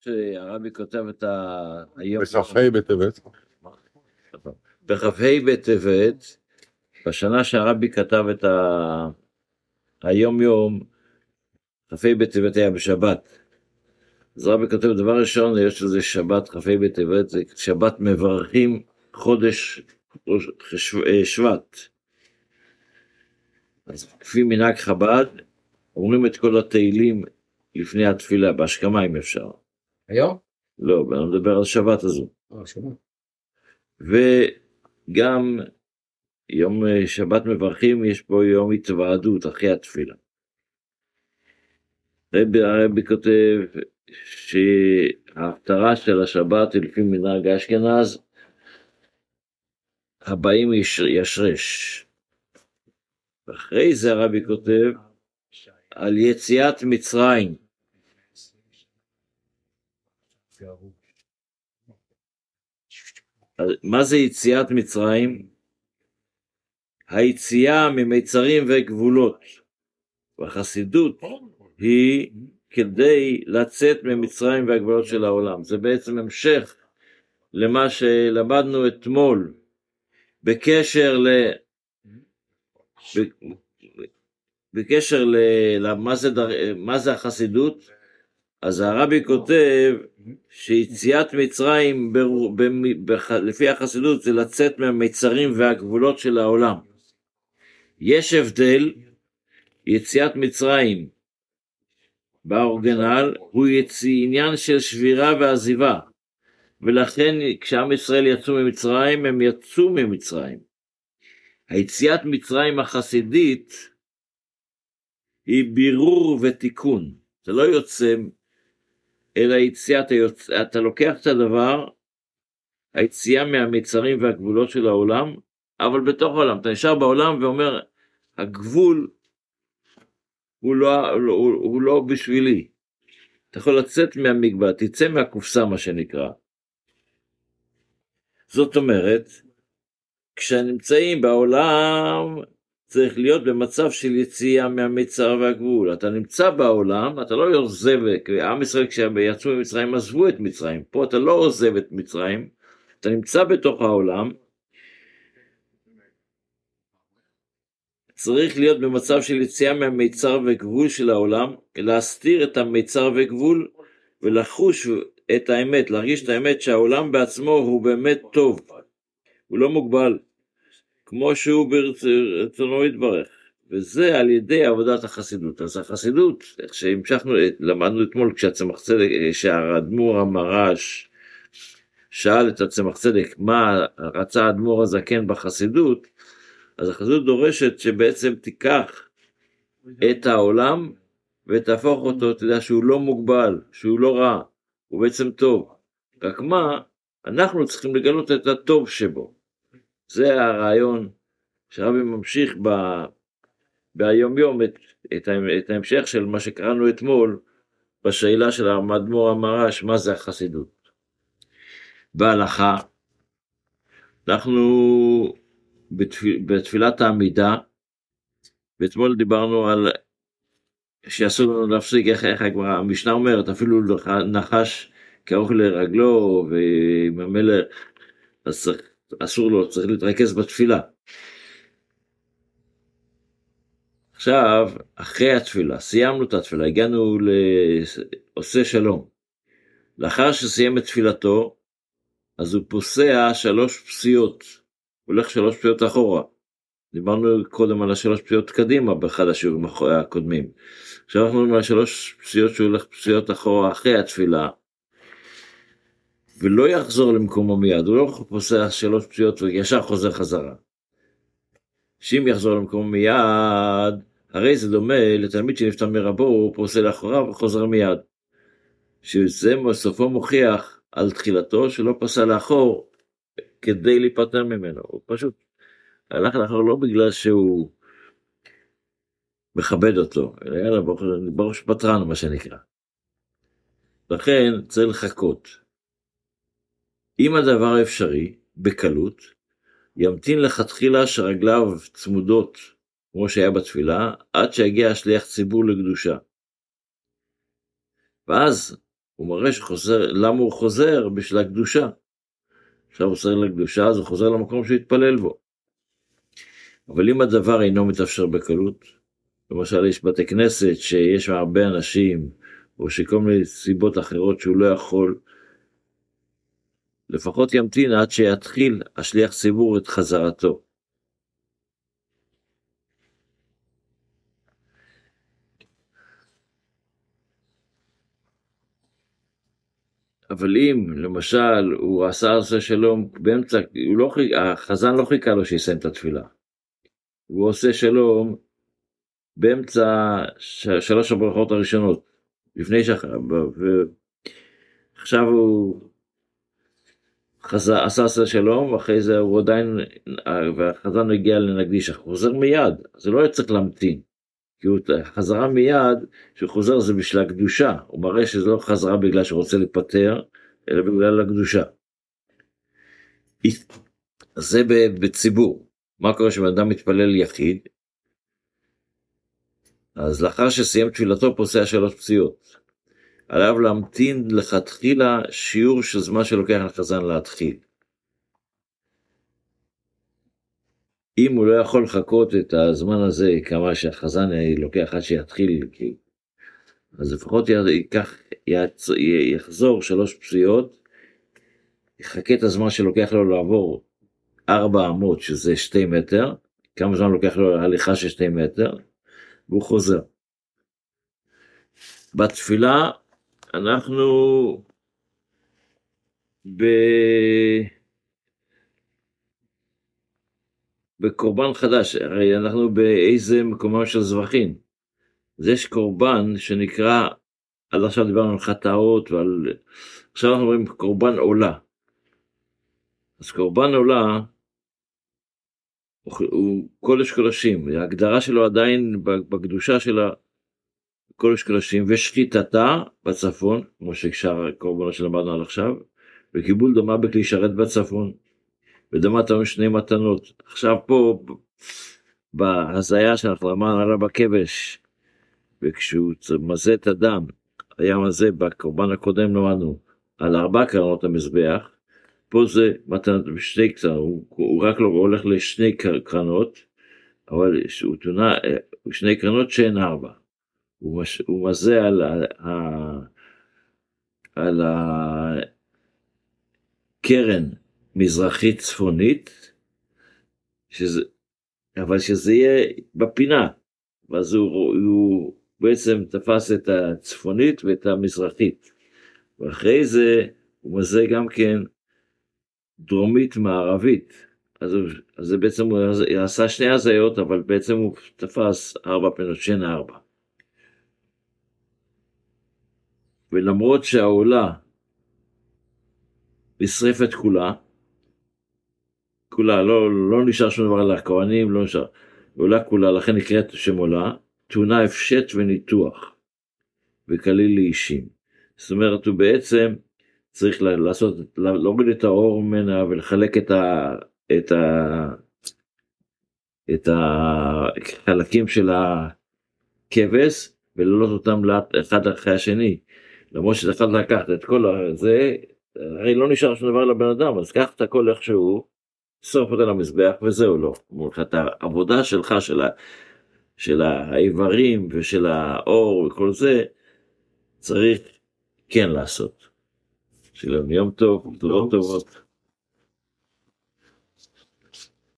שהרבי כותב את ה... בכ"ה בטבת. בכ"ה בטבת, בשנה שהרבי כתב את ה... היום יום, כ"ה בטבת היה בשבת. אז רבי כותב דבר ראשון, יש לזה שבת כ"ה בטבת, זה שבת מברכים חודש אה, שבט. אז כפי מנהג חב"ד, אומרים את כל התהילים לפני התפילה, בהשכמה אם אפשר. היום? לא, אני מדבר על שבת הזו. אה. וגם יום אה, שבת מברכים, יש פה יום התוועדות אחרי התפילה. רבי הרבי כותב שההפטרה של השבת היא לפי מנהג אשכנז, הבאים ישרש. ואחרי זה הרבי כותב על יציאת מצרים. מה זה יציאת מצרים? היציאה ממיצרים וגבולות. והחסידות היא כדי לצאת ממצרים והגבולות של העולם. זה בעצם המשך למה שלמדנו אתמול בקשר ל... בקשר למה זה, דר... מה זה החסידות, אז הרבי כותב שיציאת מצרים ב... ב... ב... לפי החסידות זה לצאת מהמיצרים והגבולות של העולם. יש הבדל, יציאת מצרים באורגנל הוא יציא עניין של שבירה ועזיבה, ולכן כשעם ישראל יצאו ממצרים, הם יצאו ממצרים. היציאת מצרים החסידית היא בירור ותיקון, זה לא יוצא, אלא יציאת, היוצ... אתה לוקח את הדבר, היציאה מהמצרים והגבולות של העולם, אבל בתוך העולם, אתה נשאר בעולם ואומר, הגבול הוא לא, הוא, הוא לא בשבילי. אתה יכול לצאת מהמגבע, תצא מהקופסה מה שנקרא. זאת אומרת, כשנמצאים בעולם צריך להיות במצב של יציאה מהמצר והגבול. אתה נמצא בעולם, אתה לא עוזב, עם ישראל כשיצאו ממצרים עזבו את מצרים, פה אתה לא עוזב את מצרים, אתה נמצא בתוך העולם, צריך להיות במצב של יציאה מהמיצר וגבול של העולם, להסתיר את המיצר וגבול ולחוש את האמת, להרגיש את האמת שהעולם בעצמו הוא באמת טוב, הוא לא מוגבל, כמו שהוא ברצונו יתברך, וזה על ידי עבודת החסידות. אז החסידות, איך שהמשכנו, למדנו אתמול כשהצמח צדק, שהאדמו"ר המרש שאל את הצמח צדק מה רצה האדמו"ר הזקן בחסידות, אז החסידות דורשת שבעצם תיקח את העולם ותהפוך אותו, אתה יודע, שהוא לא מוגבל, שהוא לא רע, הוא בעצם טוב. רק מה, אנחנו צריכים לגלות את הטוב שבו. זה הרעיון שרבי ממשיך ב... ביום יום את, את, את ההמשך של מה שקראנו אתמול בשאלה של המדמור המרש, מה זה החסידות. בהלכה, אנחנו בתפיל, בתפילת העמידה, ואתמול דיברנו על שאסור לנו להפסיק, איך, איך הגמרא, המשנה אומרת, אפילו נחש כאוכל לרגלו ועם המלך, אז צריך, אסור לו, צריך להתרכז בתפילה. עכשיו, אחרי התפילה, סיימנו את התפילה, הגענו לעושה שלום. לאחר שסיים את תפילתו, אז הוא פוסע שלוש פסיעות. הולך שלוש פסיעות אחורה. דיברנו קודם על השלוש פסיעות קדימה באחד השיעורים הקודמים. עכשיו אנחנו מדברים על שלוש פסיעות שהוא הולך פסיעות אחורה אחרי התפילה. ולא יחזור למקומו מיד, הוא לא פוסע שלוש פסיעות וישר חוזר חזרה. שאם יחזור למקומו מיד, הרי זה דומה לתלמיד שנפטר מרבו, הוא פוסע לאחוריו וחוזר מיד. שזה סופו מוכיח על תחילתו שלא פסע לאחור כדי להיפטר ממנו, הוא פשוט הלך לאחור לא בגלל שהוא מכבד אותו, אלא יאללה בראש פטרן מה שנקרא. לכן צריך לחכות. אם הדבר אפשרי, בקלות, ימתין לכתחילה שרגליו צמודות, כמו שהיה בתפילה, עד שיגיע השליח ציבור לקדושה. ואז הוא מראה שחוזר, למה הוא חוזר? בשביל הקדושה. עכשיו הוא חוזר לקדושה, אז הוא חוזר למקום שהוא התפלל בו. אבל אם הדבר אינו מתאפשר בקלות, למשל יש בתי כנסת שיש הרבה אנשים, או שכל מיני סיבות אחרות שהוא לא יכול, לפחות ימתין עד שיתחיל השליח ציבור את חזרתו. אבל אם למשל הוא עשה עושה שלום באמצע, לא, החזן לא חיכה לו שיסיים את התפילה. הוא עושה שלום באמצע שלוש הברכות הראשונות, לפני ש... ועכשיו הוא חזר, עשה עשה שלום, ואחרי זה הוא עדיין, והחזן הגיע לנקדיש, הוא חוזר מיד, זה לא היה צריך להמתין. כי הוא חזרה מיד, כשהוא חוזר זה בשביל הקדושה, הוא מראה שזה לא חזרה בגלל שהוא רוצה להיפטר, אלא בגלל הקדושה. זה בציבור. מה קורה כשבן אדם מתפלל יחיד? אז לאחר שסיים תפילתו פוסע שלוש פציעות. עליו להמתין לכתחילה שיעור של זמן שלוקח לחזן להתחיל. אם הוא לא יכול לחכות את הזמן הזה, כמה שהחזן לוקח עד שיתחיל, אז לפחות ייקח, יחזור שלוש פסיעות, יחכה את הזמן שלוקח לו לעבור ארבע אמות, שזה שתי מטר, כמה זמן לוקח לו הליכה של שתי מטר, והוא חוזר. בתפילה אנחנו ב... בקורבן חדש, הרי אנחנו באיזה מקומם של זבחים. אז יש קורבן שנקרא, עד עכשיו דיברנו על חטאות ועל... עכשיו אנחנו רואים קורבן עולה. אז קורבן עולה הוא קודש קודשים, ההגדרה שלו עדיין בקדושה של הקודש קודשים ושחיטתה בצפון, כמו ששאר הקורבנות שלמדנו עד עכשיו, וקיבול דומה בכלי שרת בצפון. ודמת לנו שני מתנות. עכשיו פה, בהזיה שאנחנו אמרנו עליו בכבש, וכשהוא מזה את הדם, היה מזה בקורבן הקודם למדנו על ארבע קרנות המזבח, פה זה מתנות בשני קצנות, הוא, הוא רק לא הולך לשני קרנות, אבל הוא תונה, שני קרנות שאין ארבע. הוא, מזה על, על, על הקרן מזרחית צפונית, שזה, אבל שזה יהיה בפינה, ואז הוא, הוא בעצם תפס את הצפונית ואת המזרחית, ואחרי זה הוא מזה גם כן דרומית מערבית, אז, אז זה בעצם הוא עשה שני הזיות, אבל בעצם הוא תפס ארבע פינות, שן ארבע. ולמרות שהעולה נשרפת כולה, כולה, לא, לא נשאר שום דבר על הכהנים, לא נשאר, עולה כולה, לכן נקראת שם עולה, תאונה הפשט וניתוח, וכליל לאישים. זאת אומרת, הוא בעצם צריך לעשות, להוריד את האור ממנה ולחלק את, ה, את, ה, את החלקים של הכבש ולעלות אותם אחד אחרי השני. למרות שאתה יכול לקחת את כל זה, הרי לא נשאר שום דבר לבן אדם, אז קח את הכל איכשהו, שרוף אותה למזבח וזהו לא. את העבודה שלך, של, ה, של האיברים ושל האור וכל זה, צריך כן לעשות. שלום, יום טוב, תודות טובות.